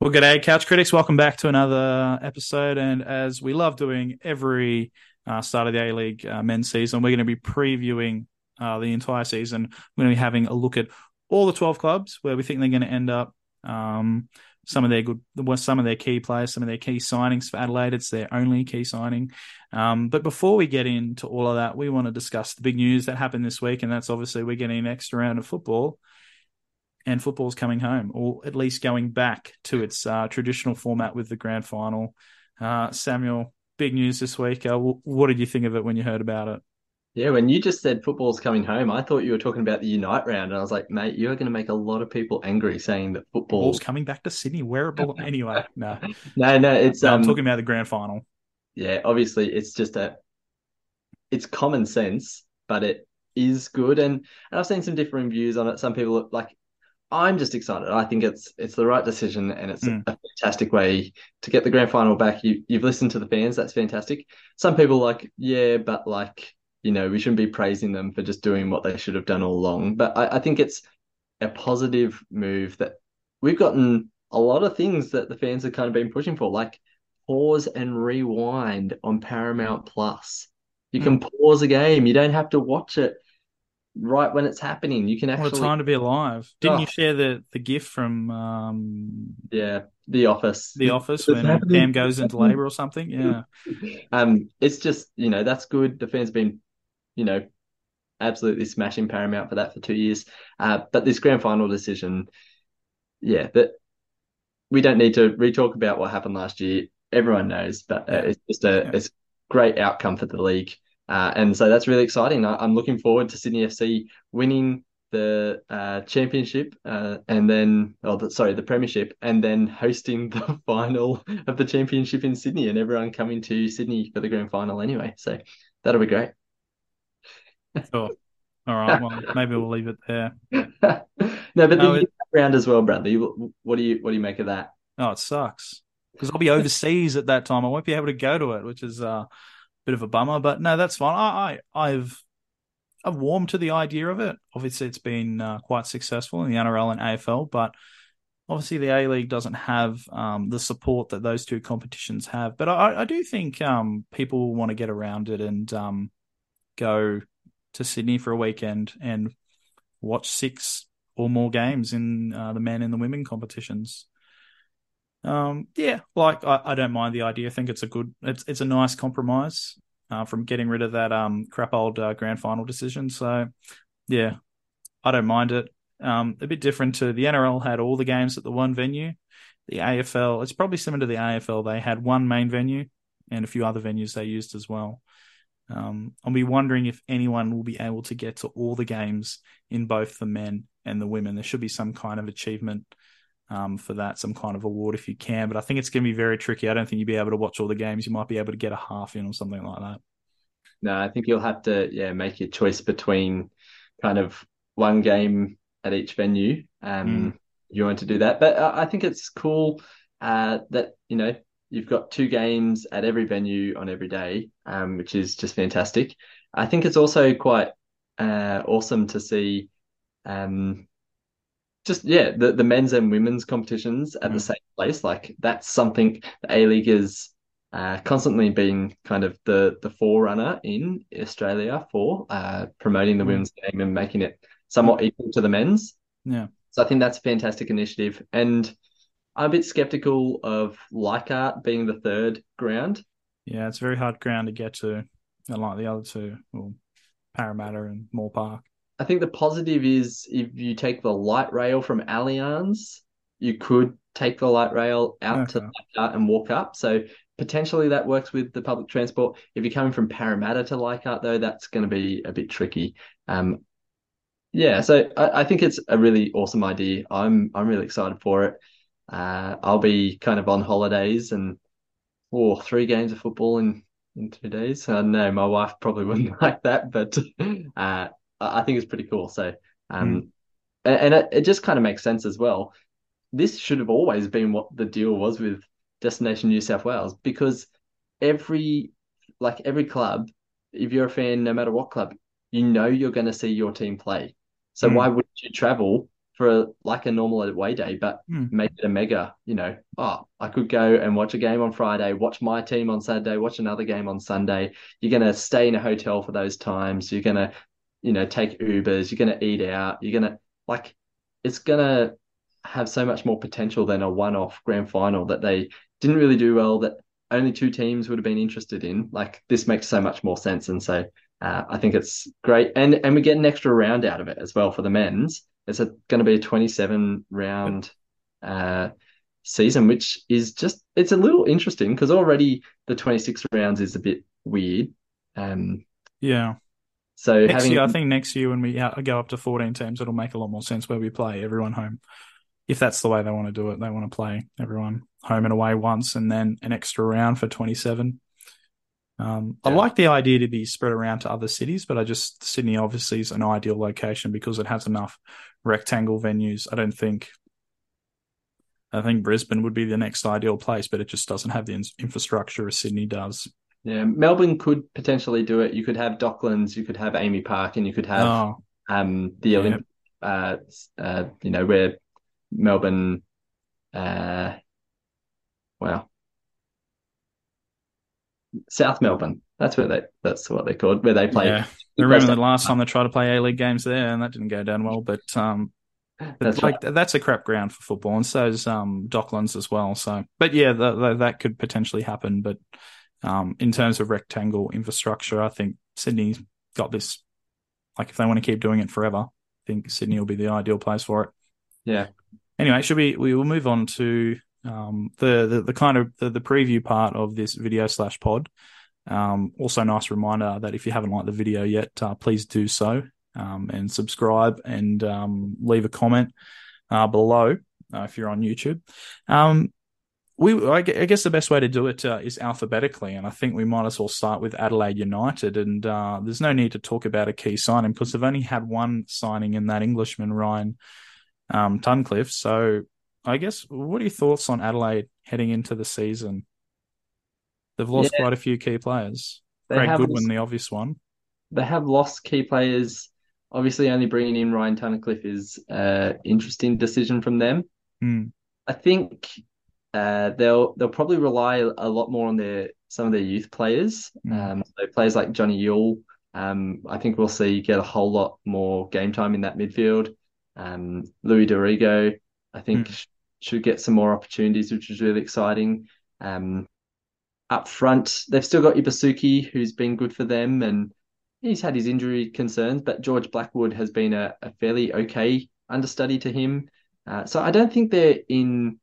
Well, good day, Couch Critics. Welcome back to another episode. And as we love doing every uh, start of the A League uh, men's season, we're going to be previewing uh, the entire season. We're going to be having a look at all the 12 clubs where we think they're going to end up. Um, some of their good, some of their key players, some of their key signings for Adelaide. It's their only key signing. Um, but before we get into all of that, we want to discuss the big news that happened this week, and that's obviously we're getting an extra round of football and football's coming home, or at least going back to its uh, traditional format with the grand final. Uh, Samuel, big news this week. Uh, what did you think of it when you heard about it? Yeah, when you just said football's coming home, I thought you were talking about the Unite round, and I was like, mate, you're going to make a lot of people angry saying that football's coming back to Sydney. Wearable anyway. No, no, no. It's no, I'm um, talking about the grand final. Yeah, obviously, it's just a, it's common sense, but it is good, and, and I've seen some different views on it. Some people like I'm just excited. I think it's it's the right decision and it's mm. a fantastic way to get the grand final back. You you've listened to the fans, that's fantastic. Some people like, yeah, but like, you know, we shouldn't be praising them for just doing what they should have done all along. But I, I think it's a positive move that we've gotten a lot of things that the fans have kind of been pushing for, like pause and rewind on Paramount Plus. You mm. can pause a game. You don't have to watch it right when it's happening. You can actually. What a time to be alive! Didn't oh. you share the the gift from? um Yeah, The Office. The Office when Pam goes into labour or something. Yeah. Um, it's just you know that's good. The fans been, you know, absolutely smashing Paramount for that for two years. Uh, but this grand final decision, yeah, that we don't need to re-talk about what happened last year. Everyone knows, but uh, it's just a yeah. it's great outcome for the league. Uh, and so that's really exciting. I, am looking forward to Sydney FC winning the uh, championship uh, and then, oh, the, sorry, the premiership, and then hosting the final of the championship in Sydney, and everyone coming to Sydney for the grand final anyway. So that'll be great. Sure. All right. Well, maybe we'll leave it there. no, but no, the it... round as well, Bradley. What do you what do you make of that? Oh, it sucks because I'll be overseas at that time. I won't be able to go to it, which is uh, bit of a bummer, but no, that's fine. I, I have I've warmed to the idea of it. Obviously, it's been uh, quite successful in the NRL and AFL, but obviously the A League doesn't have um, the support that those two competitions have. But I, I do think um, people want to get around it and um, go to Sydney for a weekend and watch six or more games in uh, the men and the women competitions. Um, yeah, like I, I, don't mind the idea. I think it's a good, it's it's a nice compromise uh, from getting rid of that um crap old uh, grand final decision. So, yeah, I don't mind it. Um, a bit different to the NRL had all the games at the one venue. The AFL, it's probably similar to the AFL. They had one main venue and a few other venues they used as well. Um, I'll be wondering if anyone will be able to get to all the games in both the men and the women. There should be some kind of achievement um, for that, some kind of award if you can. But I think it's going to be very tricky. I don't think you'll be able to watch all the games. You might be able to get a half in or something like that. No, I think you'll have to yeah make your choice between kind of one game at each venue. Um, mm. You want to do that, but I think it's cool uh, that you know you've got two games at every venue on every day, um, which is just fantastic. I think it's also quite uh, awesome to see um, just yeah, the, the men's and women's competitions at mm. the same place. Like that's something the A League is uh, constantly being kind of the the forerunner in Australia for uh, promoting the mm. women's game and making it somewhat equal to the men's. Yeah. So I think that's a fantastic initiative. And I'm a bit skeptical of Leichhardt being the third ground. Yeah, it's a very hard ground to get to, unlike the other two, well, Parramatta and Moore Park. I think the positive is if you take the light rail from Allianz, you could take the light rail out okay. to Leichhardt and walk up. So potentially that works with the public transport. If you're coming from Parramatta to Leichhardt, though, that's going to be a bit tricky. Um, yeah, so I, I, think it's a really awesome idea. I'm I'm really excited for it. Uh, I'll be kind of on holidays and oh, three games of football in in two days. I know my wife probably wouldn't like that, but uh, I think it's pretty cool. So, um, mm. and, it, it just kind of makes sense as well. This should have always been what the deal was with Destination New South Wales because every like every club, if you're a fan, no matter what club, you know you're going to see your team play. So mm. why would you travel for like a normal away day, but Hmm. make it a mega. You know, oh, I could go and watch a game on Friday, watch my team on Saturday, watch another game on Sunday. You're gonna stay in a hotel for those times. You're gonna, you know, take Ubers. You're gonna eat out. You're gonna like, it's gonna have so much more potential than a one-off grand final that they didn't really do well. That only two teams would have been interested in. Like this makes so much more sense, and so uh, I think it's great, and and we get an extra round out of it as well for the men's. It's going to be a 27 round uh, season, which is just it's a little interesting because already the 26 rounds is a bit weird. Um, Yeah. So Next having year, I think next year when we go up to 14 teams, it'll make a lot more sense where we play everyone home. If that's the way they want to do it, they want to play everyone home and away once and then an extra round for 27. Um, I like the idea to be spread around to other cities, but I just, Sydney obviously is an ideal location because it has enough rectangle venues. I don't think, I think Brisbane would be the next ideal place, but it just doesn't have the in- infrastructure as Sydney does. Yeah, Melbourne could potentially do it. You could have Docklands, you could have AAMI Park, and you could have Oh, um the Yeah. Olympic, uh, uh, you know, where Melbourne, uh, well, South Melbourne. That's where they. That's what they called where they play. yeah. I remember the last time they tried to play A League games there, and that didn't go down well. But um, but That's like that's a crap ground for football, and so's um Docklands as well. So, but yeah, that that, that could potentially happen. But um, in terms of rectangle infrastructure, I think Sydney's got this. Like, if they want to keep doing it forever, I think Sydney will be the ideal place for it. Yeah. Anyway, should we we will move on to um the the, the kind of the, the preview part of this video slash pod. Um, also, nice reminder that if you haven't liked the video yet, uh, please do so um, and subscribe and um, leave a comment uh, below uh, if you're on YouTube. Um, we, I guess, the best way to do it uh, is alphabetically, and I think we might as well start with Adelaide United. And uh, there's no need to talk about a key signing because they've only had one signing in that Englishman Ryan um, Tunnicliffe. So, I guess, what are your thoughts on Adelaide heading into the season? They've lost quite a few key players. They Craig Goodwin, the obvious one. they have lost key players. Obviously, only bringing in Ryan Tunnicliffe is an interesting decision from them. Hmm. I think uh, they'll they'll probably rely a lot more on their some of their youth players. Mm. Um, so players like Johnny Yull, um, I think we'll see get a whole lot more game time in that midfield. Um, Louis D'Arrigo, I think Mm. sh- should get some more opportunities, which is really exciting. Um, up front, they've still got Ibusuki, who's been good for them, and he's had his injury concerns, but George Blackwood has been a, a fairly okay understudy to him. Uh, so I don't think they're in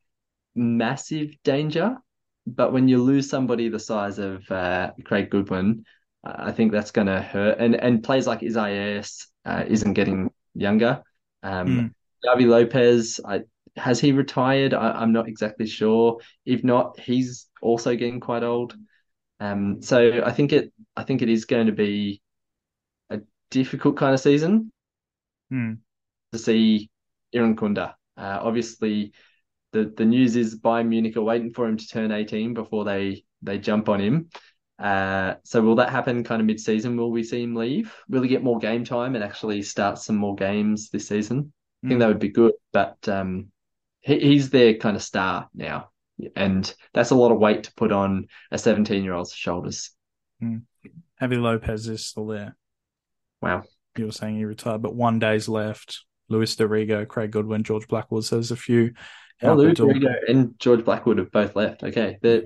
massive danger, but when you lose somebody the size of uh, Craig Goodwin, uh, I think that's going to hurt. And and players like Isaias uh, isn't getting younger. Um, Mm. Javi Lopez, I, has he retired? I, I'm not exactly sure. If not, he's also getting quite old. Um, so I think it I think it is going to be a difficult kind of season Hmm. to see Irankunda. Uh, obviously, the the news is Bayern Munich are waiting for him to turn 18 before they they jump on him. Uh, so will that happen kind of mid-season? Will we see him leave? Will he get more game time and actually start some more games this season? I think Mm. that would be good, but um, he, he's their kind of star now, and that's a lot of weight to put on a 17-year-old's shoulders. Javi Lopez is still there. Wow. You were saying he retired, but one day's left. Louis D'Arrigo, Craig Goodwin, George Blackwood. So there's a few. Out Lou the door. D'Arrigo and George Blackwood have both left. Okay, they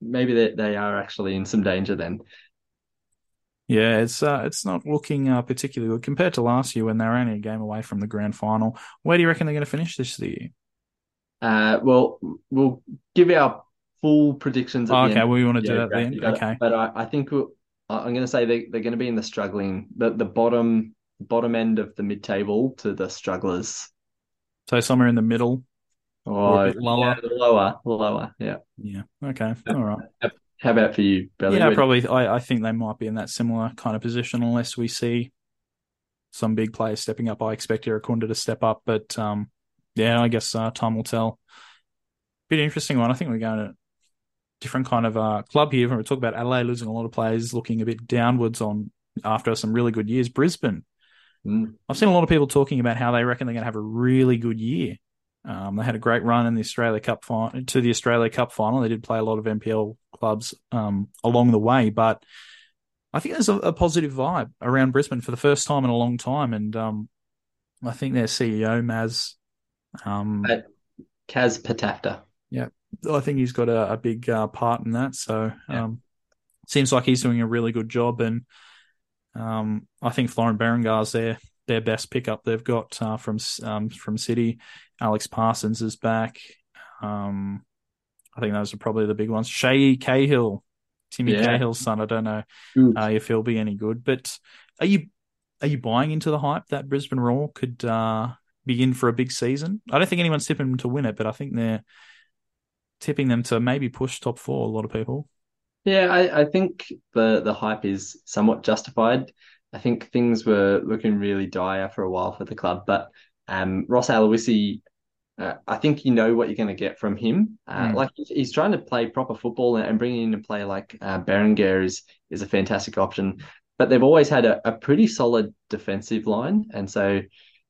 maybe they they are actually in some danger then. Yeah, it's uh, it's not looking uh, particularly good compared to last year when they were only a game away from the grand final. Where do you reckon they're going to finish this year? Uh, well, we'll give our full predictions. Oh, the okay, end. well, we want to do that then. But- Okay. but I, I think we'll, I'm going to say they they're going to be in the struggling, the the bottom bottom end of the mid table to the strugglers. So somewhere in the middle or Or a bit lower. yeah, lower, lower. Yeah. Yeah. Okay. All right. How about for you, Billy? Yeah, Where probably. I, I think they might be in that similar kind of position unless we see some big players stepping up. I expect Irankunda to step up, but um, yeah, I guess uh, time will tell. Bit interesting one. I think we're going to different kind of uh, club here. When we talk about Adelaide losing a lot of players, looking a bit downwards on after some really good years. Brisbane Mm. I've seen a lot of people talking about how they reckon they're going to have a really good year. Um, they had a great run in the Australia Cup final to the Australia Cup final. They did play a lot of NPL clubs um, along the way, but I think there's a, a, positive vibe around Brisbane for the first time in a long time, and um, I think their CEO Maz, um, uh, Kaz Patafta. Yeah, I think he's got a, a big uh, part in that. So yeah. Um, seems like he's doing a really good job, and um, I think Florin Berenguer's their their best pickup they've got uh, from um, from City. Alex Parsons is back. Um, I think those are probably the big ones. Shay Cahill, Timmy yeah. Cahill's son. I don't know uh, if he'll be any good, but are you are you buying into the hype that Brisbane Roar could uh, begin for a big season? I don't think anyone's tipping them to win it, but I think they're tipping them to maybe push top four. A lot of people. Yeah, I, I think the the hype is somewhat justified. I think things were looking really dire for a while for the club, but um, Ross Aloisi, uh, I think you know what you're going to get from him. Uh, mm. Like he's trying to play proper football, and bringing in a player like uh, Berenguer is is a fantastic option. But they've always had a, a pretty solid defensive line, and so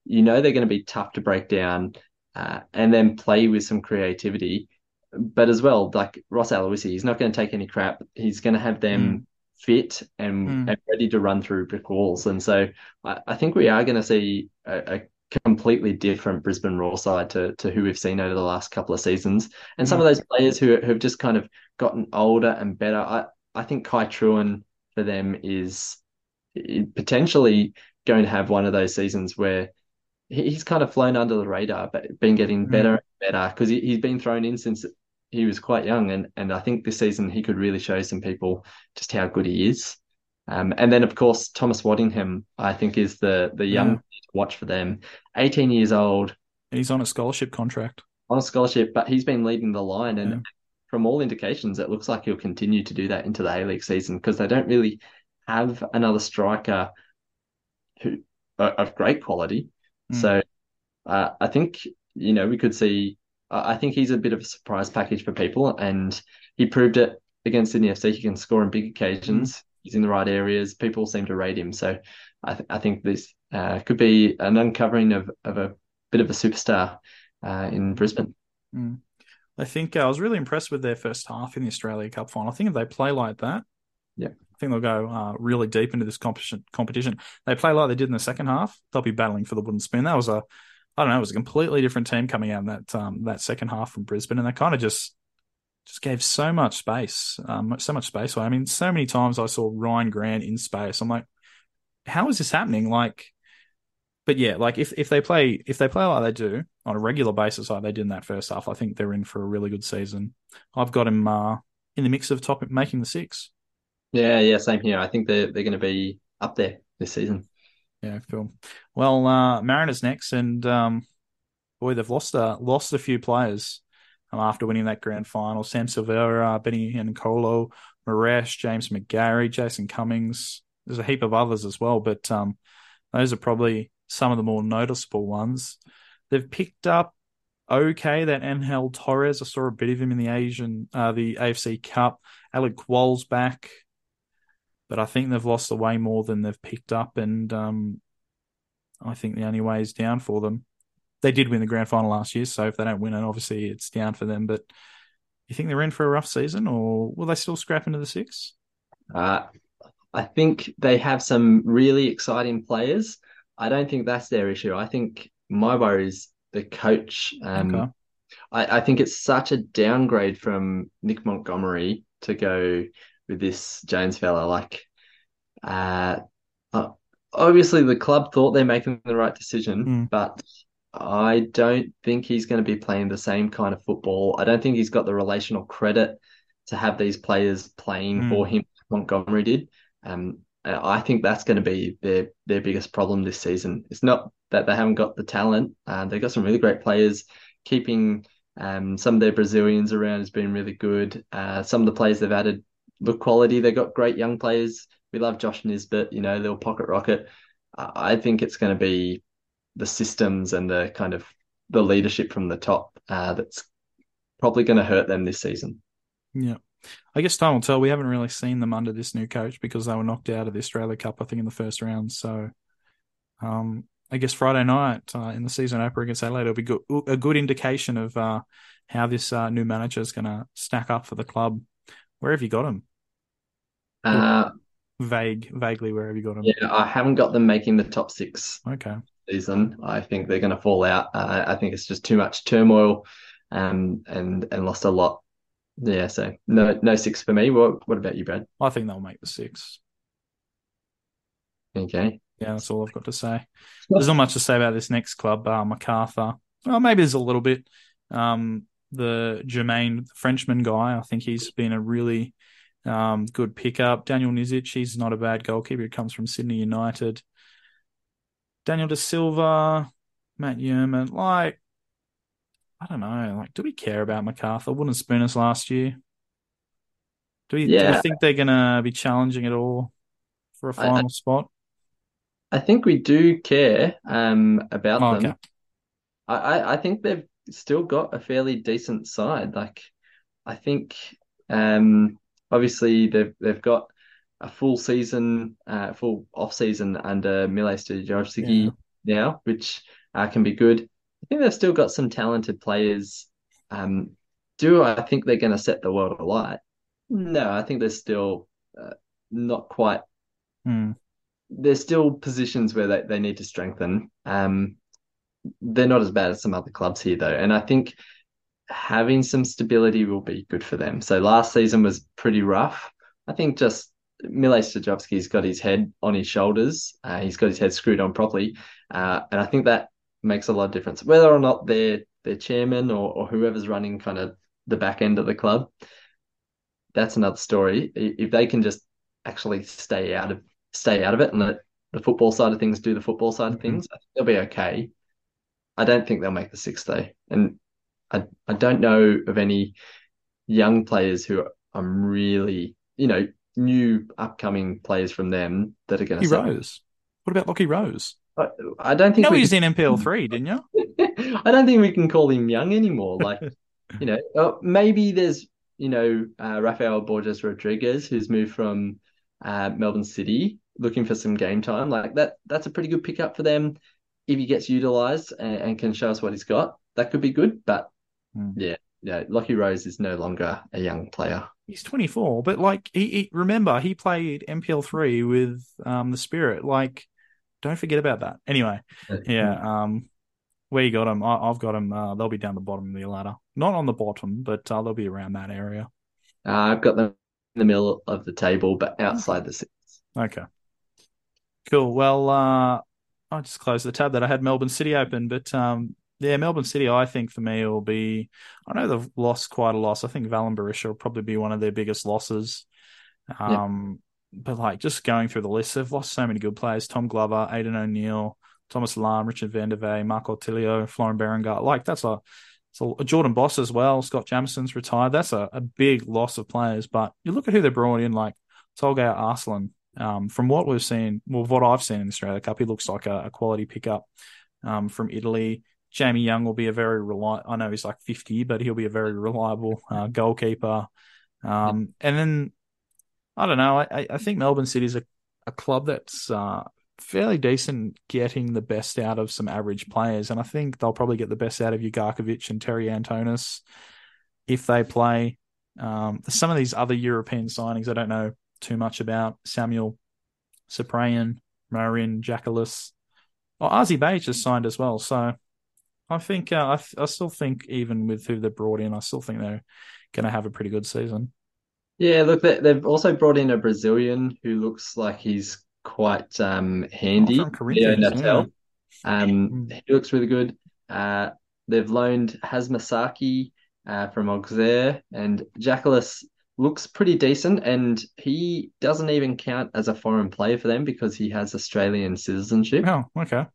you know they're going to be tough to break down, uh, and then play with some creativity but as well, like Ross Aloisi, he's not going to take any crap. He's going to have them mm. fit and, mm. and, ready to run through brick walls. And so I, I think we are going to see a, a, completely different Brisbane Roar side to, to who we've seen over the last couple of seasons. And some mm. of those players who have just kind of gotten older and better, I, I think Kai Trewin for them is potentially going to have one of those seasons where he's kind of flown under the radar, but been getting mm. better and better because he, he's been thrown in since he was quite young, and and I think this season he could really show some people just how good he is. Um, and then of course Thomas Waddingham, I think, is the the young yeah. to watch for them. 18 years old, and he's on a scholarship contract. On a scholarship, but he's been leading the line, and yeah. from all indications, it looks like he'll continue to do that into the A League season because they don't really have another striker who of great quality. Mm. So uh, I think you know we could see I think he's a bit of a surprise package for people, and he proved it against Sydney FC. He can score in big occasions. Mm. He's in the right areas. People seem to rate him. So I, th- I think this uh, could be an uncovering of, of a bit of a superstar uh, in Brisbane. Mm. I think uh, I was really impressed with their first half in the Australia Cup final. I think if they play like that, yeah, I think they'll go uh, really deep into this competition. Competition. They play like they did in the second half. They'll be battling for the wooden spoon. That was a I don't know, it was a completely different team coming out in that um, that second half from Brisbane, and they kind of just just gave so much space, um, so much space. I mean, so many times I saw Ryan Grant in space. I'm like, how is this happening? Like, but yeah, like if if they play if they play like they do on a regular basis, like they did in that first half, I think they're in for a really good season. I've got him uh, in the mix of top making the six. Yeah, yeah, same here. I think they're they're going to be up there this season. Yeah, cool. Well, uh, Mariners next, and um, boy, they've lost a lost a few players um, after winning that grand final. Sam Silvera, Benny Nkololo, Moresche, James McGarry, Jason Cummings. There's a heap of others as well, but um, those are probably some of the more noticeable ones. They've picked up okay that Angel Torres. I saw a bit of him in the Asian, uh, the AFC Cup. Alec Wall's back but I think they've lost away more than they've picked up, and um, I think the only way is down for them. They did win the grand final last year, so if they don't win it, obviously it's down for them. But you think they're in for a rough season, or will they still scrap into the six? Uh, I think they have some really exciting players. I don't think that's their issue. I think my worry is the coach. Um, okay. I, I think it's such a downgrade from Nick Montgomery to go with this Jones fella. Like, uh, uh, obviously the club thought they're making the right decision, mm. but I don't think he's going to be playing the same kind of football. I don't think he's got the relational credit to have these players playing mm. for him. Montgomery did. Um, I think that's going to be their their biggest problem this season. It's not that they haven't got the talent. Uh, they've got some really great players. Keeping um, some of their Brazilians around has been really good. Uh, some of the players they've added look quality. They've got great young players. We love Josh Nisbet, you know, little pocket rocket. I think it's going to be the systems and the kind of the leadership from the top uh, that's probably going to hurt them this season. Yeah. I guess time will tell. We haven't really seen them under this new coach because they were knocked out of the Australia Cup, I think, in the first round. So um, I guess Friday night uh, in the season opener against Adelaide will be good, a good indication of uh, how this uh, new manager is going to stack up for the club. Where have you got him? Uh, Vague, vaguely, where have you got him? yeah, I haven't got them making the top six Okay. Season. I think they're going to fall out. Uh, I think it's just too much turmoil, um, and and lost a lot. Yeah, so no no six for me. What what about you, Brad? I think they'll make the six. Okay. Yeah, that's all I've got to say. There's not much to say about this next club, uh, Macarthur. Well, maybe there's a little bit. Um, the Jermaine Frenchman guy, I think he's been a really um, good pickup. Daniel Nizic, he's not a bad goalkeeper. He comes from Sydney United. Daniel De Silva, Matt Yerman, like, I don't know. Like, do we care about Macarthur? Wouldn't spoon us last year. Do we, do Yeah. we think they're going to be challenging at all for a final spot? I think we do care um about Oh, them. okay. I, I I think they've still got a fairly decent side. Like I think um obviously they've they've got a full season, uh full off season under Mile Sterjovski now, which uh, can be good. I think they've still got some talented players. Um, do I think they're going to set the world alight? No, I think they're still uh, not quite Hmm. there's still positions where they, they need to strengthen. Um, they're not as bad as some other clubs here, though. And I think having some stability will be good for them. So last season was pretty rough. I think just Mile Sterjovski's got his head on his shoulders. Uh, he's got his head screwed on properly. Uh, and I think that makes a lot of difference. Whether or not they're, they're chairman or, or whoever's running kind of the back end of the club, that's another story. If they can just actually stay out of stay out of it and let the football side of things do the football side of Mhm. things, I think they'll be okay. I don't think they'll make the sixth though, and I I don't know of any young players who I'm really you know new upcoming players from them that are going to Rose. What about Lockie Rose? I, I don't think we he's can- in NPL three, didn't you? I don't think we can call him young anymore. Like, you know, uh, maybe there's, you know, uh, Rafael Borges Rodriguez who's moved from uh, Melbourne City looking for some game time. Like that, that's a pretty good pickup for them. If he gets utilized and, and can show us what he's got, that could be good. But Hmm. yeah, yeah, Lockie Rose is no longer a young player. He's 24, but like he, he remember he played NPL three with um the Spirit. Like, don't forget about that. Anyway, yeah. Um, where you got him? I, I've got him. Uh, they'll be down the bottom of the ladder, not on the bottom, but uh, they'll be around that area. Uh, I've got them in the middle of the table, but outside the six. Okay, cool. Well, uh, I just closed the tab that I had Melbourne City open, but um, yeah, Melbourne City. I think for me will be. I know they've lost quite a loss. I think Valon Berisha will probably be one of their biggest losses. Um, but like just going through the list, they've lost so many good players: Tom Glover, Aidan O'Neill, Thomas Lam, Richard van der Venne, Marco Tilio, Florin Berenguer. Like that's a, it's a Jordan Bos as well. Scott Jamieson's retired. That's a, a big loss of players. But you look at who they brought in, like Tolgay Arslan. Um, from what we've seen, well, what I've seen in the Australia Cup, he looks like a, a quality pickup um, from Italy. Jamie Young will be a very reliable. I know he's like fifty, but he'll be a very reliable uh, goalkeeper. Um, and then I don't know. I, I think Melbourne City is a, a club that's uh, fairly decent, getting the best out of some average players, and I think they'll probably get the best out of Ugarkovic and Terry Antonis if they play. Um, some of these other European signings I don't know too much about. Samuel Souprayen, Marin Jakolis. Well, Aziz Behich just signed as well, so I think uh, I, I still think even with who they brought in, I still think they're going to have a pretty good season. Yeah, look, they, they've also brought in a Brazilian who looks like he's quite um, handy. Oh, Leo Natel. Um, Mm. he looks really good. Uh, they've loaned Hasmasaki uh, from Auxerre, and Jakolis looks pretty decent, and he doesn't even count as a foreign player for them because he has Australian citizenship. Oh, okay.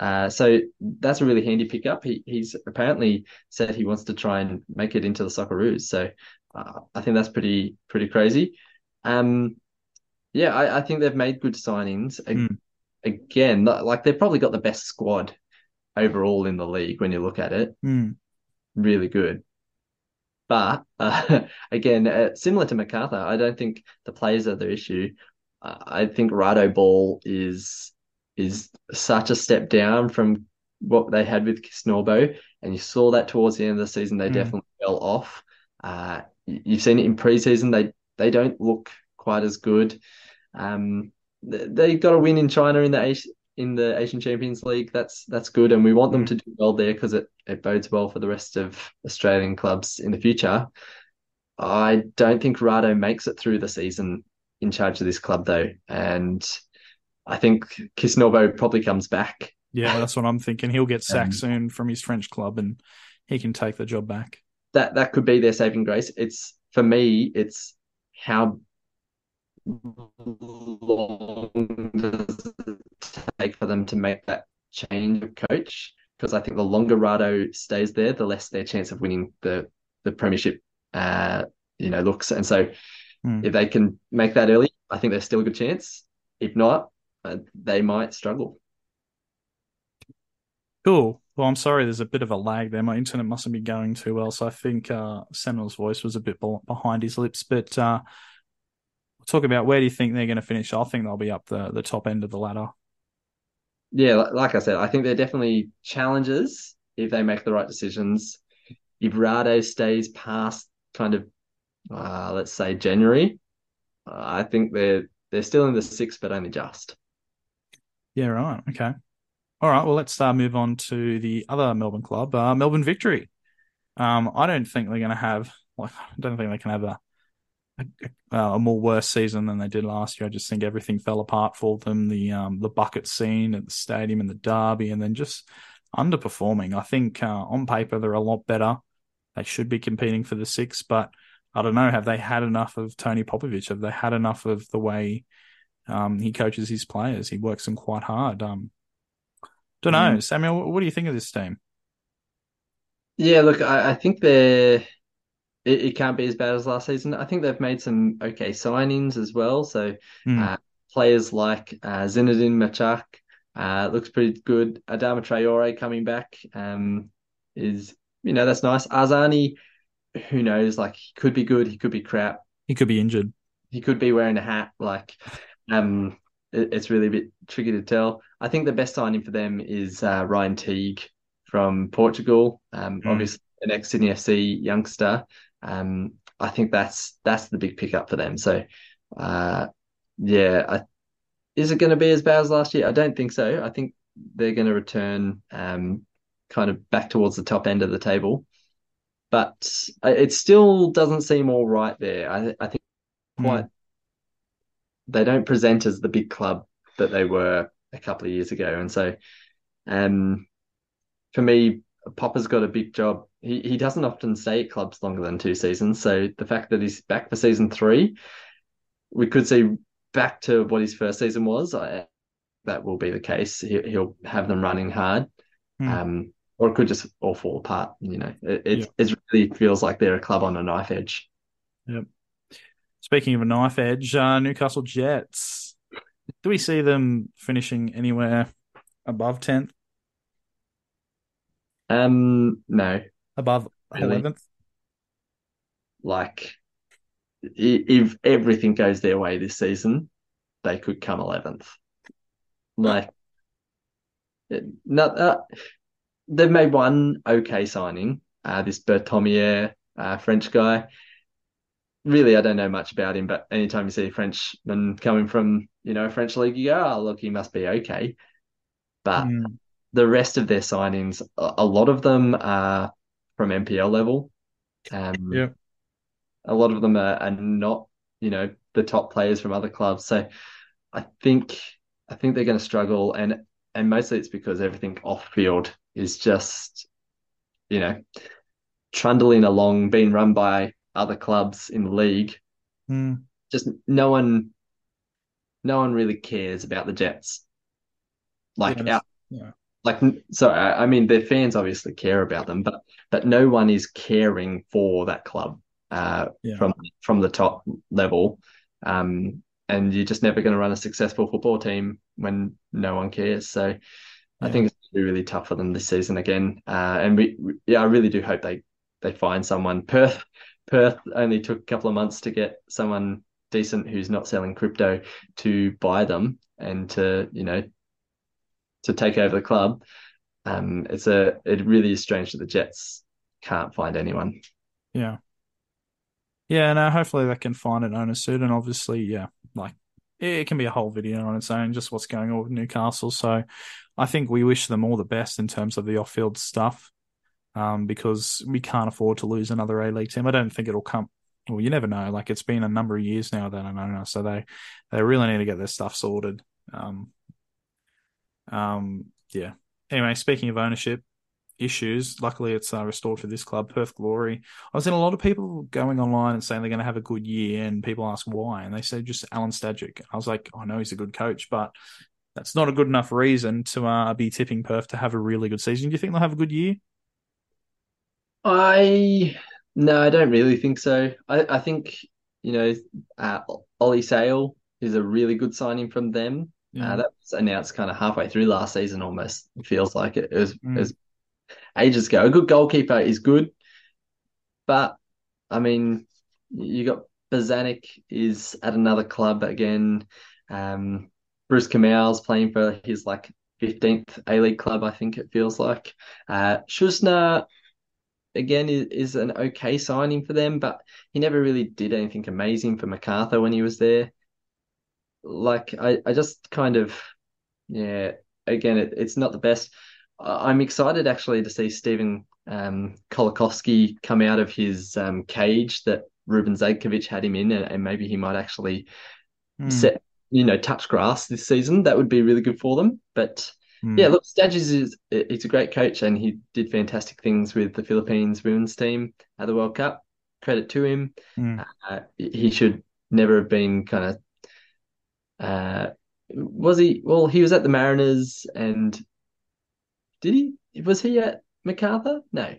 Uh, so that's a really handy pickup. He he's apparently said he wants to try and make it into the Socceroos. So uh, I think that's pretty pretty crazy. Um, yeah, I, I think they've made good signings. Mm. Again, like they've probably got the best squad overall in the league when you look at it. Mm. Really good. But uh, again, uh, similar to MacArthur, I don't think the players are the issue. Uh, I think Rado Ball is is such a step down from what they had with Kisnorbo, and you saw that towards the end of the season they Mm. definitely fell off. Uh, you- you've seen it in preseason; they they don't look quite as good. Um, they, they got a win in China in the Asi- in the Asian Champions League. That's that's good, and we want them Mm. to do well there because it it bodes well for the rest of Australian clubs in the future. I don't think Rado makes it through the season in charge of this club though, and I think Kisnorbo probably comes back. Yeah, that's what I'm thinking. He'll get sacked Um, soon from his French club, and he can take the job back. That that could be their saving grace. It's for me, it's how long does it take for them to make that change of coach? Because I think the longer Rado stays there, the less their chance of winning the the premiership uh, you know, looks. And so Hmm. if they can make that early, I think there's still a good chance. If not, uh, they might struggle. Cool. Well, I'm sorry, there's a bit of a lag there. My internet mustn't be going too well, so I think uh, voice was a bit behind his lips. But uh, we'll talk about where do you think they're going to finish? I think they'll be up the, the top end of the ladder. Yeah, like I said, I think they're definitely challenges if they make the right decisions. If Rado stays past kind of, uh, let's say January, uh, I think they're they're still in the six, but only just. Yeah, right. Okay. All right. Well, let's uh, move on to the other Melbourne club, uh, Melbourne Victory. Um, I don't think they're going to have, like, I don't think they can have a, a, a more worse season than they did last year. I just think everything fell apart for them. The um, the bucket scene at the stadium and the derby, and then just underperforming. I think uh, on paper they're a lot better. They should be competing for the six, but I don't know. Have they had enough of Tony Popovic? Have they had enough of the way um, he coaches his players? He works them quite hard. Um, don't know, Mm. Samuel. What do you think of this team? Yeah, look, I, I think they're it, it can't be as bad as last season. I think they've made some okay signings as well. So Hmm. uh, players like uh, Zinedine Machach uh, looks pretty good. Adama Traore coming back um, is you know that's nice. Azani, who knows? Like he could be good, he could be crap, He could be injured. he could be wearing a hat. Like um, it, it's really a bit tricky to tell. I think the best signing for them is uh, Ryan Teague from Portugal. Um, Mm. obviously an ex Sydney FC youngster. Um, I think that's that's the big pickup for them. So, uh, yeah, I, is it going to be as bad as last year? I don't think so. I think they're going to return um, kind of back towards the top end of the table, but it still doesn't seem all right there. I, I think Hmm. quite they don't present as the big club that they were a couple of years ago, and so um, for me, Popper's got a big job. He he doesn't often stay at clubs longer than two seasons, so the fact that he's back for season three, we could see back to what his first season was. I, that will be the case. He, he'll have them running hard, Hmm. um, or it could just all fall apart. You know, it it, Yeah. it really feels like they're a club on a knife edge. Speaking of a knife edge, uh, Newcastle Jets. Do we see them finishing anywhere above tenth, Um, no, above Really? eleventh? like if everything goes their way this season, they could come 11th. Like, it- not, uh, they've made one okay signing, uh, this Bertomier, uh, French guy. Really, I don't know much about him, but anytime you see a Frenchman coming from, you know, a French league, you go, oh, look, he must be okay. But Hmm. the rest of their signings, a, a lot of them are from NPL level. Um, Yeah. a lot of them are, are not, you know, the top players from other clubs. So I think I think they're going to struggle, and and mostly it's because everything off field is just, you know, trundling along, being run by other clubs in the league. Hmm. Just no one, no one really cares about the Jets. Like Yeah, out, yeah. like sorry, I, mean their fans obviously care about them, but but no one is caring for that club uh, Yeah. from from the top level. Um, and you're just never going to run a successful football team when no one cares. So I think it's gonna be really tough for them this season again. Uh, and we, we- yeah, I really do hope they they find someone. Perth Perth only took a couple of months to get someone decent who's not selling crypto to buy them and to you know to take over the club. Um, it's a it really is strange that the Jets can't find anyone. Yeah. Yeah, no, hopefully they can find an owner suit. And obviously, yeah, like it can be a whole video on its own, just what's going on with Newcastle. So I think we wish them all the best in terms of the off field stuff um, because we can't afford to lose another A League team. I don't think it'll come. Well, you never know. Like it's been a number of years now that I know, so they they really need to get their stuff sorted. Um, um, yeah. Anyway, speaking of ownership, issues. Luckily, it's uh, restored for this club, Perth Glory. I've seen a lot of people going online and saying they're going to have a good year, and people ask why, and they say just Alan Stajcic. I was like, I know he's a good coach, but that's not a good enough reason to uh, be tipping Perth to have a really good season. Do you think they'll have a good year? I no, I don't really think so. I, I think you know, uh, Ollie Sail is a really good signing from them. Yeah. Uh, that was announced kind of halfway through last season, almost. It feels like it, it was, mm. it was ages ago. A good goalkeeper is good, but I mean, you got Bozanic is at another club again. Um, Bruce Kamau's playing for his like 15th A League club, I think it feels like. Uh, Susnjar, again, is, is an okay signing for them, but he never really did anything amazing for Macarthur when he was there. Like, I, I just kind of, yeah, again, it, it's not the best. I'm excited actually to see Stephen um, Colakovski come out of his um, cage that Ruben Zadkovich had him in, and, and maybe he might actually mm. set, you know, touch grass this season. That would be really good for them. But mm. yeah, look, Stajcic is it's a great coach, and he did fantastic things with the Philippines women's team at the World Cup. Credit to him. Mm. Uh, he should never have been kind of. Uh, was he? Well, he was at the Mariners, and did he? Was he at Macarthur? No.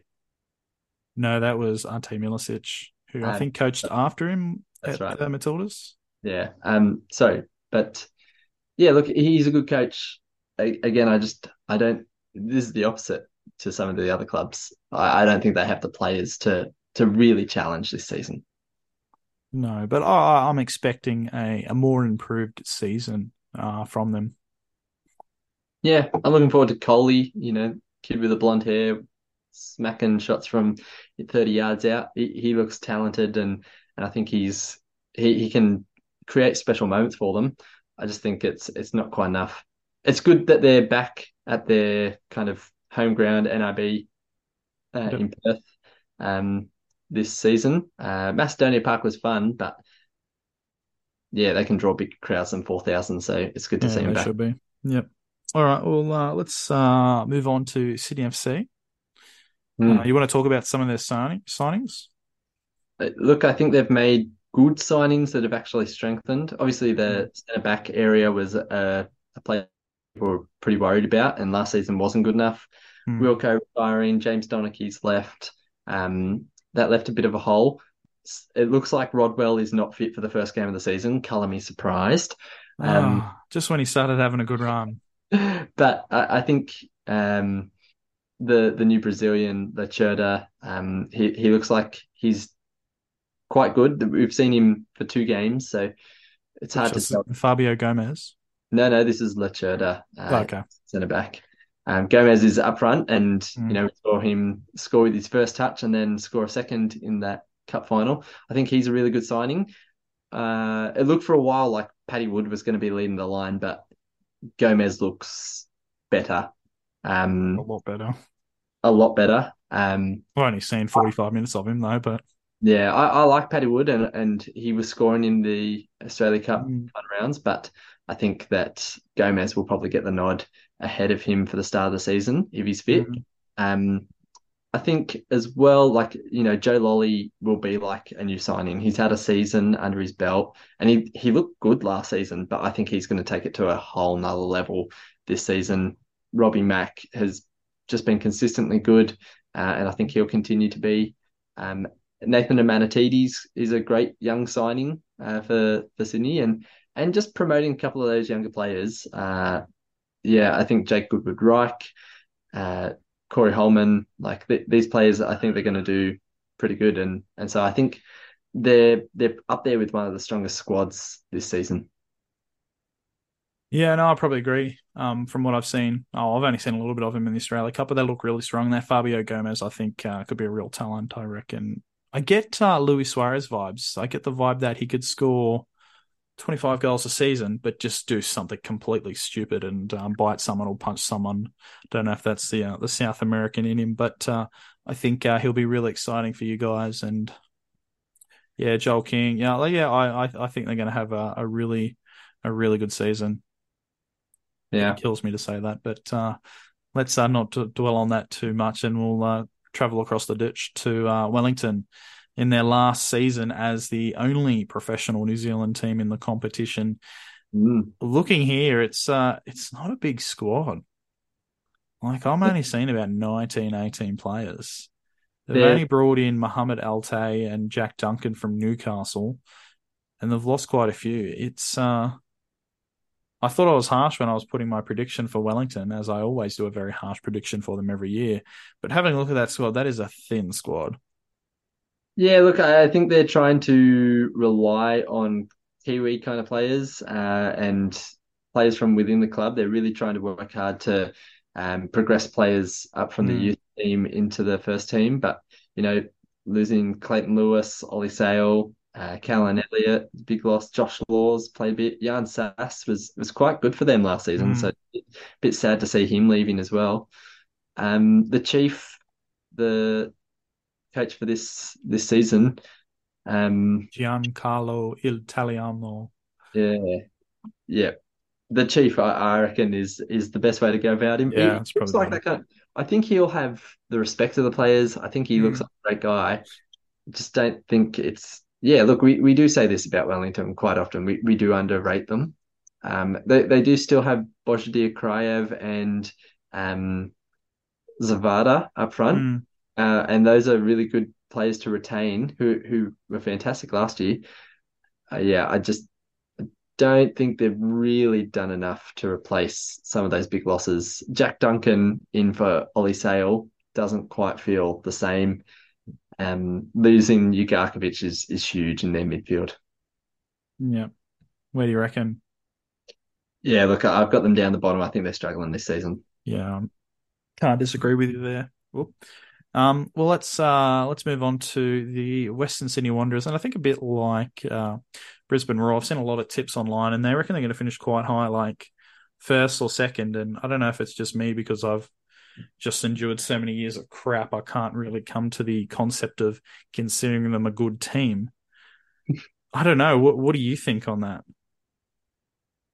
No, that was Ante Milicic, who um, I think coached after him at right. the Matildas. Yeah. Um. So, but yeah, look, he's a good coach. I, again, I just I don't. This is the opposite to some of the other clubs. I, I don't think they have the players to to really challenge this season. No, but I, I'm expecting a, a more improved season uh, from them yeah, I'm looking forward to Coley. You know, kid with the blonde hair, smacking shots from 30 yards out. He, he looks talented, and and I think he's he he can create special moments for them. I just think it's it's not quite enough. It's good that they're back at their kind of home ground, NRB, uh, yep. in Perth, um, this season. Uh, Macedonia Park was fun, but yeah, they can draw big crowds and four thousand, so it's good to yeah, see them back. Should be. Yep. All right. Well, uh, let's uh, move on to Sydney FC. Mm. Uh, you want to talk about some of their signing, signings? Uh, look, I think they've made good signings that have actually strengthened. Obviously, the mm. centre back area was a, a player were pretty worried about, and last season wasn't good enough. Mm. Wilco retiring, James Donachie's left. Um, that left a bit of a hole. It looks like Rodwell is not fit for the first game of the season. Colour me surprised. Um, oh, just when he started having a good run. but I, I think um, the the new Brazilian Lacerda, um, he he looks like he's quite good. We've seen him for two games, so it's hard to tell. Fabio Gomes. No, no, this is Lacerda, uh, okay, centre back. Um, Gomes is up front, and mm. you know we saw him score with his first touch, and then score a second in that cup final. I think he's a really good signing. Uh, it looked for a while like Paddy Wood was going to be leading the line, but Gomes looks better. Um, a lot better. A lot better. Um, I've only seen 45 minutes of him though, but yeah, I, I like Paddy Wood and, and he was scoring in the Australia Cup mm. rounds, but I think that Gomes will probably get the nod ahead of him for the start of the season if he's fit. Mm. Um, I think as well, like, you know, Joe Lolley will be like a new signing. He's had a season under his belt and he, he looked good last season, but I think he's going to take it to a whole nother level this season. Robbie Mak has just been consistently good, uh, and I think he'll continue to be. Um, Nathan Amanatidis is a great young signing uh, for, for Sydney and, and just promoting a couple of those younger players. Uh, yeah, I think Jake Girdwood-Reich, uh, Corey Hollman, like th- these players, I think they're going to do pretty good, and and so I think they're they're up there with one of the strongest squads this season. Yeah, no, I probably agree. Um, from what I've seen, oh, I've only seen a little bit of him in the Australia Cup, but they look really strong there. Fabio Gomes, I think, uh, could be a real talent. I reckon. I get uh, Luis Suarez vibes. I get the vibe that he could score 25 goals a season, but just do something completely stupid and um, bite someone or punch someone. Don't know if that's the uh, the South American in him, but uh, I think uh, he'll be really exciting for you guys. And yeah, Joel King, yeah, yeah, I I, I think they're going to have a, a really a really good season. Yeah, it kills me to say that, but uh, let's uh, not dwell on that too much, and we'll uh, travel across the ditch to uh, Wellington in their last season as the only professional New Zealand team in the competition. Mm. Looking here, it's uh, it's not a big squad. Like I'm only seeing about 19, 18 players. They've yeah. only brought in Mohamed Al-Taay and Jack Duncan from Newcastle, and they've lost quite a few. It's uh, I thought I was harsh when I was putting my prediction for Wellington, as I always do a very harsh prediction for them every year. But having a look at that squad, that is a thin squad. Yeah, look, I think they're trying to rely on Kiwi kind of players uh, and players from within the club. They're really trying to work hard to um, progress players up from mm. the hmm. youth team into the first team. But, you know, losing Clayton Lewis, Ollie Sail, uh, Callan Elliott, big loss. Josh Laws played a bit. Yan Sasse was was quite good for them last season, mm. so a bit sad to see him leaving as well. Um, the chief, the coach for this this season, um, Giancarlo Italiano. Yeah, yeah. The chief, I, I, reckon, is is the best way to go about him. Yeah, he looks like that kind of, I think he'll have the respect of the players. I think he mm. looks like a great guy. Just don't think it's yeah, look, we, we do say this about Wellington quite often. We we do underrate them. Um, they they do still have Bozhidar Kraev and um, Zawada up front, mm. Uh, and those are really good players to retain who who were fantastic last year. Uh, yeah, I just don't think they've really done enough to replace some of those big losses. Jack Duncan in for Ollie Sail doesn't quite feel the same. Um, losing Ugarkovic is is huge in their midfield. Yeah, where do you reckon? Yeah, look, I've got them down the bottom. I think they're struggling this season. Yeah, can't disagree with you there. Um, well, let's uh, let's move on to the Western Sydney Wanderers, and I think a bit like uh, Brisbane Roar. I've seen a lot of tips online, and they reckon they're going to finish quite high, like first or second. And I don't know if it's just me because I've just endured so many years of crap, I can't really come to the concept of considering them a good team. I don't know. What What do you think on that?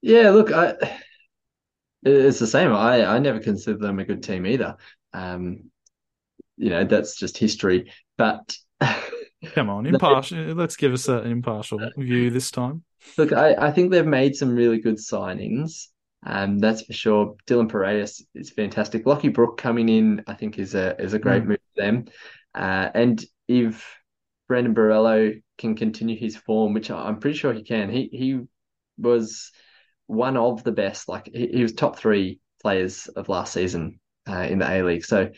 Yeah, look, I, it's the same. I I never considered them a good team either. Um, you know, that's just history. But come on, impartial. let's give us an impartial view this time. Look, I, I think they've made some really good signings. Um, that's for sure. Dylan Pierias is fantastic. Lockie Brook coming in, I think, is a is a great mm. move for them. Uh, and if Brandon Borrello can continue his form, which I'm pretty sure he can, he he was one of the best. Like he, he was top three players of last season uh, in the A League. So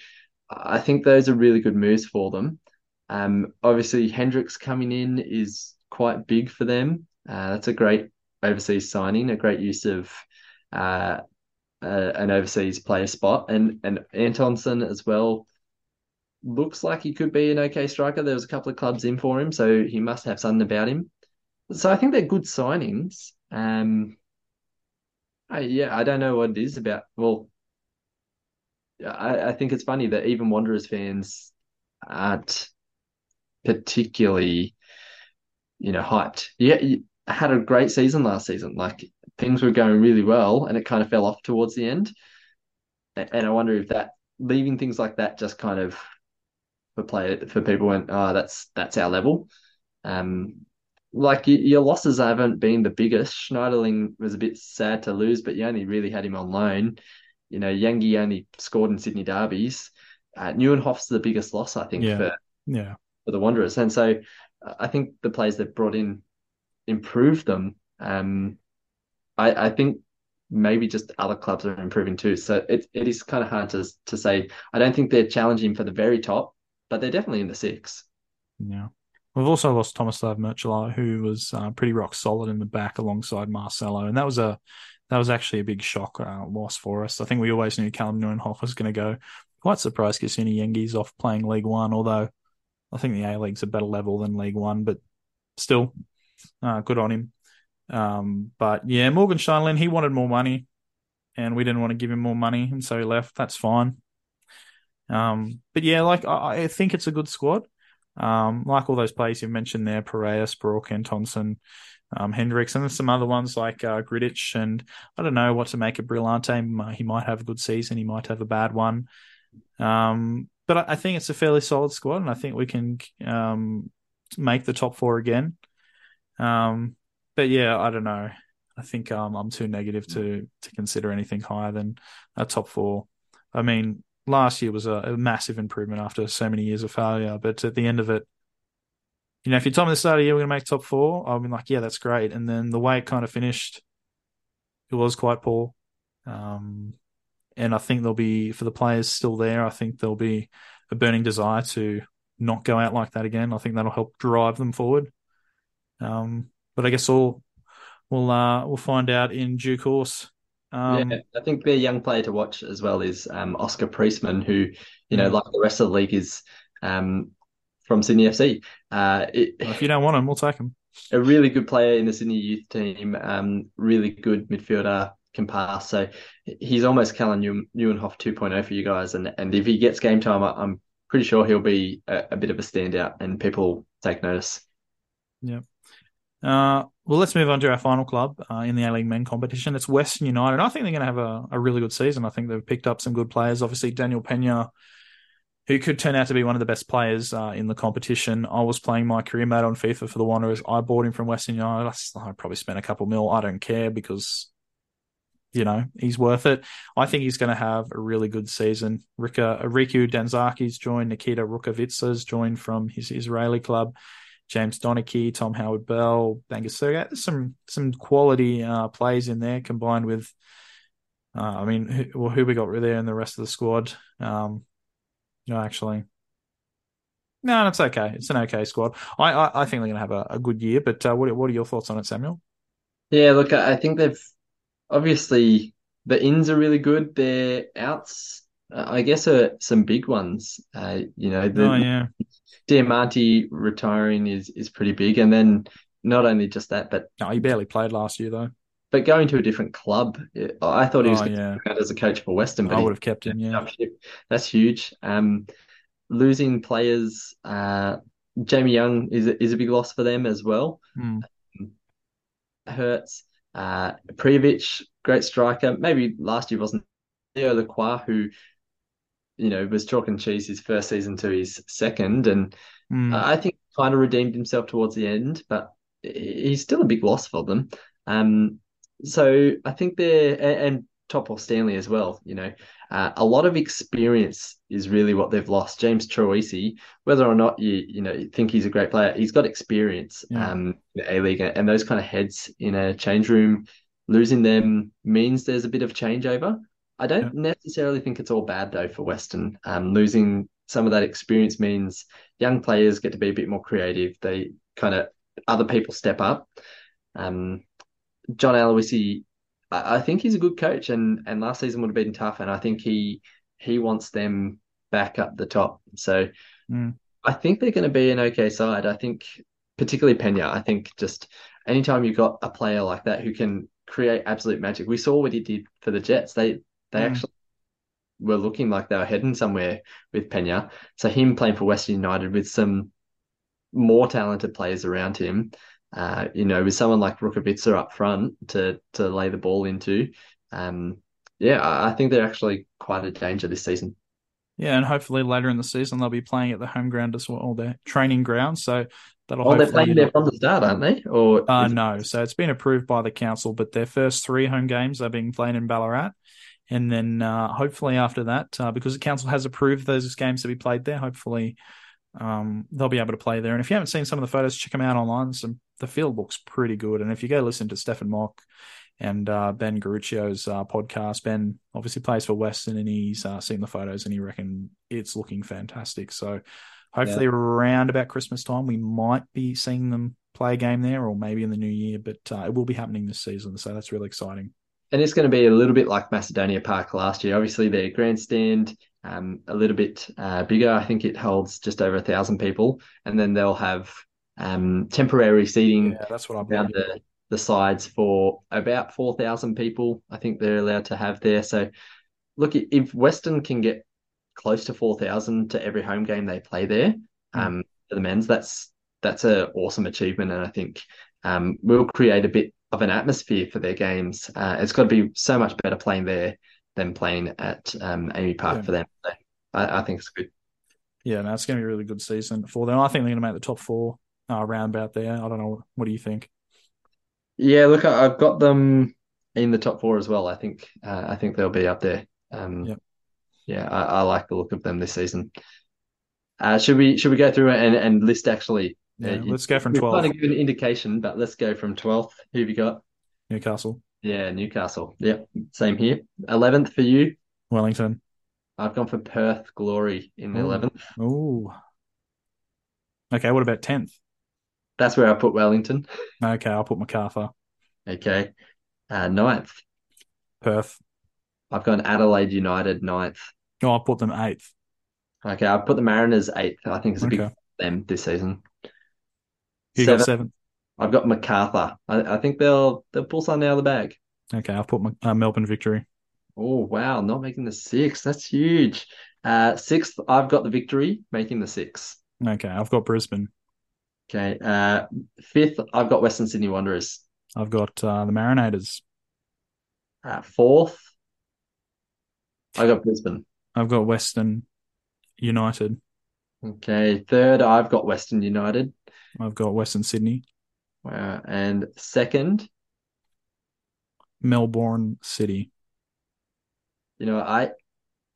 I think those are really good moves for them. Um, obviously Hendrix coming in is quite big for them. Uh, that's a great overseas signing, a great use of uh, uh, an overseas player spot, and and Antonsson as well looks like he could be an okay striker. There was a couple of clubs in for him, so he must have something about him. So I think they're good signings. Um, I, yeah, I don't know what it is about. Well, I, I think it's funny that even Wanderers fans aren't particularly, you know, hyped. Yeah, you had a great season last season. Like things were going really well and it kind of fell off towards the end. And I wonder if that leaving things like that just kind of for play for people went, oh, that's that's our level. Um, like your losses haven't been the biggest. Schneiderlin was a bit sad to lose, but you only really had him on loan. You know, Yengi only scored in Sydney derbies. Uh, Nieuwenhof's the biggest loss, I think, yeah. for yeah for the Wanderers, and so I think the players they've brought in improved them. Um, I, I think maybe just other clubs are improving too. So it, it is kind of hard to to say. I don't think they're challenging for the very top, but they're definitely in the six. Yeah. We've also lost Tomislav Mrčela, who was uh, pretty rock solid in the back alongside Marcelo, and that was a that was actually a big shock uh, loss for us. I think we always knew Callum Nieuwenhof was going to go. Quite surprised Kusini Yengi's off playing League One, although I think the A League's a better level than League One, but still, uh, good on him. Um, but yeah, Morgan Schneiderlin, he wanted more money, and we didn't want to give him more money, and so he left. That's fine. Um, but yeah, like I, I think it's a good squad. Um, like all those players you've mentioned there, Pierias, Brook, and Thompson, um, Hendrix, and some other ones like uh, Grdic. And I don't know what to make of Brillante. He might have a good season. He might have a bad one. Um, but I, I, think it's a fairly solid squad, and I think we can um, make the top four again. Um, but yeah, I don't know. I think um, I'm too negative to to consider anything higher than a top four. I mean, last year was a, a, massive improvement after so many years of failure. But at the end of it, you know, if you told me the start of the year we're going to make top four, I've been like, yeah, that's great. And then the way it kind of finished, it was quite poor. Um, and I think there'll be for the players still there. I think there'll be a burning desire to not go out like that again. I think that'll help drive them forward. Um, but I guess all we'll uh, we'll find out in due course. Um, yeah, I think their young player to watch as well is um, Oscar Priestman, who you know, mm. like the rest of the league, is um, from Sydney FC. Uh, it, well, if you don't want him, we'll take him. A really good player in the Sydney youth team. Um, really good midfielder, can pass. So he's almost Callum Nieuwenhof 2.0 for you guys. And and if he gets game time, I'm pretty sure he'll be a, a bit of a standout, and people take notice. Yeah. Uh, well, let's move on to our final club uh, in the A League Men competition. It's Western United. I think they're going to have a, a really good season. I think they've picked up some good players. Obviously, Daniel Penha, who could turn out to be one of the best players uh, in the competition. I was playing my career mate on FIFA for the Wanderers. I bought him from Western United. I, I probably spent a couple mil. I don't care because, you know, he's worth it. I think he's going to have a really good season. Rika, Riku Danzaki's joined. Nikita Rukavytsya's joined from his Israeli club. James Donachie, Tom Howard Bell, Bangasurga. There's some some quality uh, plays in there combined with, uh, I mean, who, well, who we got there in the rest of the squad? Um, no, actually, no, it's okay. It's an okay squad. I I, I think they're going to have a, a, good year. But uh, what what are your thoughts on it, Samuel? Yeah, look, I think they've obviously the ins are really good. Their outs, I guess, are some big ones. Uh, you know, the, oh yeah Diamanti retiring is is pretty big, and then not only just that, but no, he barely played last year though. But going to a different club, I thought he was oh, yeah. as a coach for Western. But I would have kept him. Yeah, that's huge. Um, losing players, uh, Jamie Young is is a big loss for them as well. Mm. Hurts, uh, great striker. Maybe last year wasn't Leo Lacroix, who you know, was chalk and cheese his first season to his second, and mm. I think kind of redeemed himself towards the end, but he's still a big loss for them. Um, so I think they're and, and Stanley as well. You know, uh, a lot of experience is really what they've lost. James Troisi, whether or not you you know think he's a great player, he's got experience yeah. um, in A League and those kind of heads in a change room. Losing them means there's a bit of changeover. I don't yeah. necessarily think it's all bad though for Western. Um, losing some of that experience means young players get to be a bit more creative. They kind of other people step up. Um, John Aloisi, I, I, think he's a good coach, and and last season would have been tough, and I think he he wants them back up the top. So mm. I think they're going to be an okay side. I think particularly Penha. I think just anytime you've got a player like that who can create absolute magic. We saw what he did for the Jets. They they mm. actually were looking like they were heading somewhere with Penha. So him playing for Western United with some more talented players around him, uh, you know, with someone like Rukavytsya up front to to lay the ball into, um, yeah, I think they're actually quite a danger this season. Yeah, and hopefully later in the season they'll be playing at the home ground as well, their training ground. So that'll. Oh, they're playing there from the start, aren't they? Or uh, no, so it's been approved by the council, but their first three home games are being played in Ballarat, and then uh, hopefully after that, uh, because the council has approved those games to be played there, hopefully um, they'll be able to play there. And if you haven't seen some of the photos, check them out online. Some the field looks pretty good. And if you go listen to Stefan Mauk and uh, Ben Garuccio's uh, podcast, Ben obviously plays for Western, and he's uh, seen the photos and he reckon it's looking fantastic. So hopefully yeah. around about Christmas time, we might be seeing them play a game there, or maybe in the new year. But uh, it will be happening this season, so that's really exciting. And it's going to be a little bit like Macedonia Park last year. Obviously, their grandstand um, a little bit uh, bigger. I think it holds just over a thousand people, and then they'll have um, temporary seating Yeah, that's what I'm around the the sides for about four thousand people. I think they're allowed to have there. So, look, if Western can get close to four thousand to every home game they play there, Mm. um, for the men's, that's that's an awesome achievement, and I think um, will create a bit of an atmosphere for their games. Uh, it's got to be so much better playing there than playing at um, AAMI Park Yeah. for them. So I, I think it's good. Yeah, no, it's going to be a really good season for them. I think they're going to make the top four uh, round about there. I don't know. What do you think? Yeah, look, I- I've got them in the top four as well. I think uh, I think they'll be up there. Um, Yep. Yeah, I, I like the look of them this season. Uh, should we should we go through and, and list actually? Yeah, uh, let's go from We've 12. kind of given an indication, but let's go from twelfth. Who have you got? Newcastle, Yeah, Newcastle. Yep, same here. Eleventh for you. Wellington. I've gone for Perth Glory in the Ooh. eleventh. Ooh. Okay, what about 10th? That's where I put Wellington. Okay, I'll put MacArthur. Okay. Uh, ninth. Perth. I've gone Adelaide United ninth. Oh, I'll put them eighth. Okay, I've put the Mariners eighth. I think it's a big Okay. for them this season. You got Seventh, seventh. I've got MacArthur. I, I think they'll they'll pull something out of the bag. Okay, I'll put uh, Melbourne victory. Oh wow, not making the six. That's huge. Uh, sixth, I've got the victory, making the six. Okay, I've got Brisbane. Okay. Uh, fifth, I've got Western Sydney Wanderers. I've got uh, the Marinators. Uh, fourth, I got Brisbane. I've got Western United. Okay. Third, I've got Western United. I've got Western Sydney. Uh, and second, Melbourne City. you know, I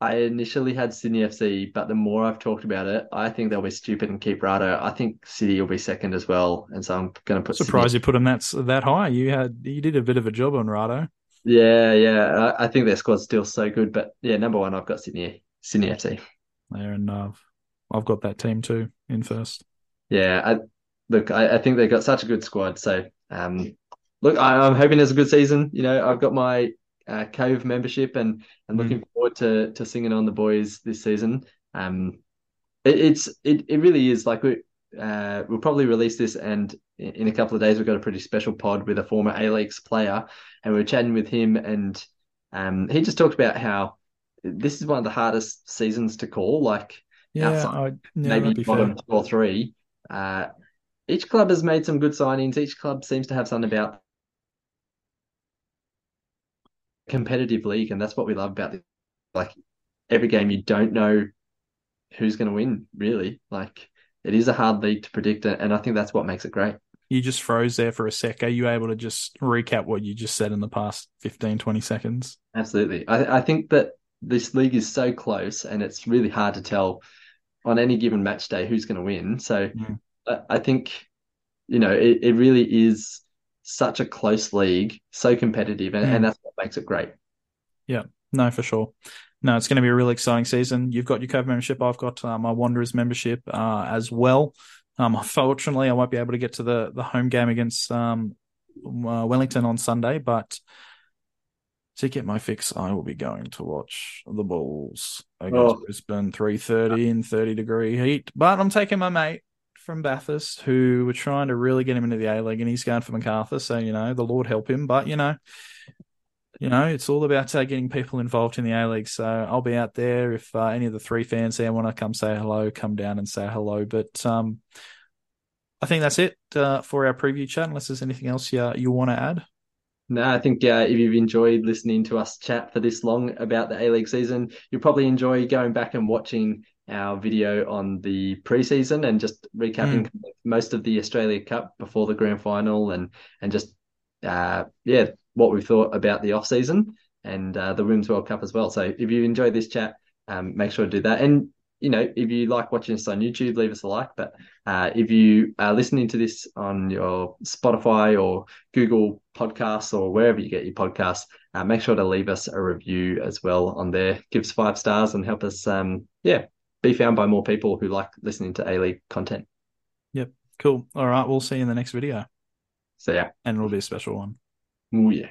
I initially had Sydney FC, but the more I've talked about it, I think they'll be stupid and keep Rado. I think City will be second as well, and so I'm going to put Sydney. Surprised you put them that that high. You had you did a bit of a job on Rado. Yeah, yeah. I, I think their squad's still so good, but yeah, number one, I've got Sydney Sydney FC. there, and uh, I've got that team too in first. Yeah, I look, I, I think they've got such a good squad. So, um, look, I, I'm hoping there's a good season. You know, I've got my uh, Cove membership, and and looking forward to to singing on the boys this season. Um, it, it's it it really is like we uh we'll probably release this, and in, a couple of days we've got a pretty special pod with a former A Leagues player, and we we're chatting with him, and um, he just talked about how this is one of the hardest seasons to call. Like Yeah, Outside, I, yeah, maybe bottom fair. two or three. Uh, each club has made some good signings. Each club seems to have something about competitive league, and that's what we love about it. Like every game, you don't know who's going to win. Really, like it is a hard league to predict, and I think that's what makes it great. You just froze there for a sec. Are you able to just recap what you just said in the past 15, 20 seconds? Absolutely, I, I think that this league is so close, and it's really hard to tell on any given match day who's going to win. So Mm. I, I think you know it, it really is such a close league, so competitive, and, Mm. and that's what makes it great. Yeah, no, for sure. No, it's going to be a really exciting season. You've got your Cove membership. I've got uh, my Wanderers membership uh, as well. Um, unfortunately, I won't be able to get to the, the home game against um, uh, Wellington on Sunday, but to get my fix, I will be going to watch the Bulls against Oh. Brisbane, three thirty in thirty degree heat. But I'm taking my mate from Bathurst, who were trying to really get him into the A League, and he's going for Macarthur. So you know, the Lord help him. But you know, you know, it's all about uh, getting people involved in the A League. So I'll be out there. If uh, any of the three fans there want to come say hello, come down and say hello. But um, I think that's it uh, for our preview chat. Unless there's anything else you you want to add. No, I think uh, if you've enjoyed listening to us chat for this long about the A League season, you'll probably enjoy going back and watching our video on the preseason and just recapping most of the Australia Cup before the grand final and and just uh, yeah what we thought about the off season and uh, the Women's World Cup as well. So if you enjoyed this chat, um, make sure to do that. And you know, if you like watching us on YouTube, leave us a like. But uh, if you are listening to this on your Spotify or Google Podcasts or wherever you get your podcasts, uh, make sure to leave us a review as well on there. Give us five stars and help us, um, yeah, be found by more people who like listening to A League content. Yep. Cool. All right. We'll see you in the next video, So yeah, and it'll be a special one. Ooh, yeah.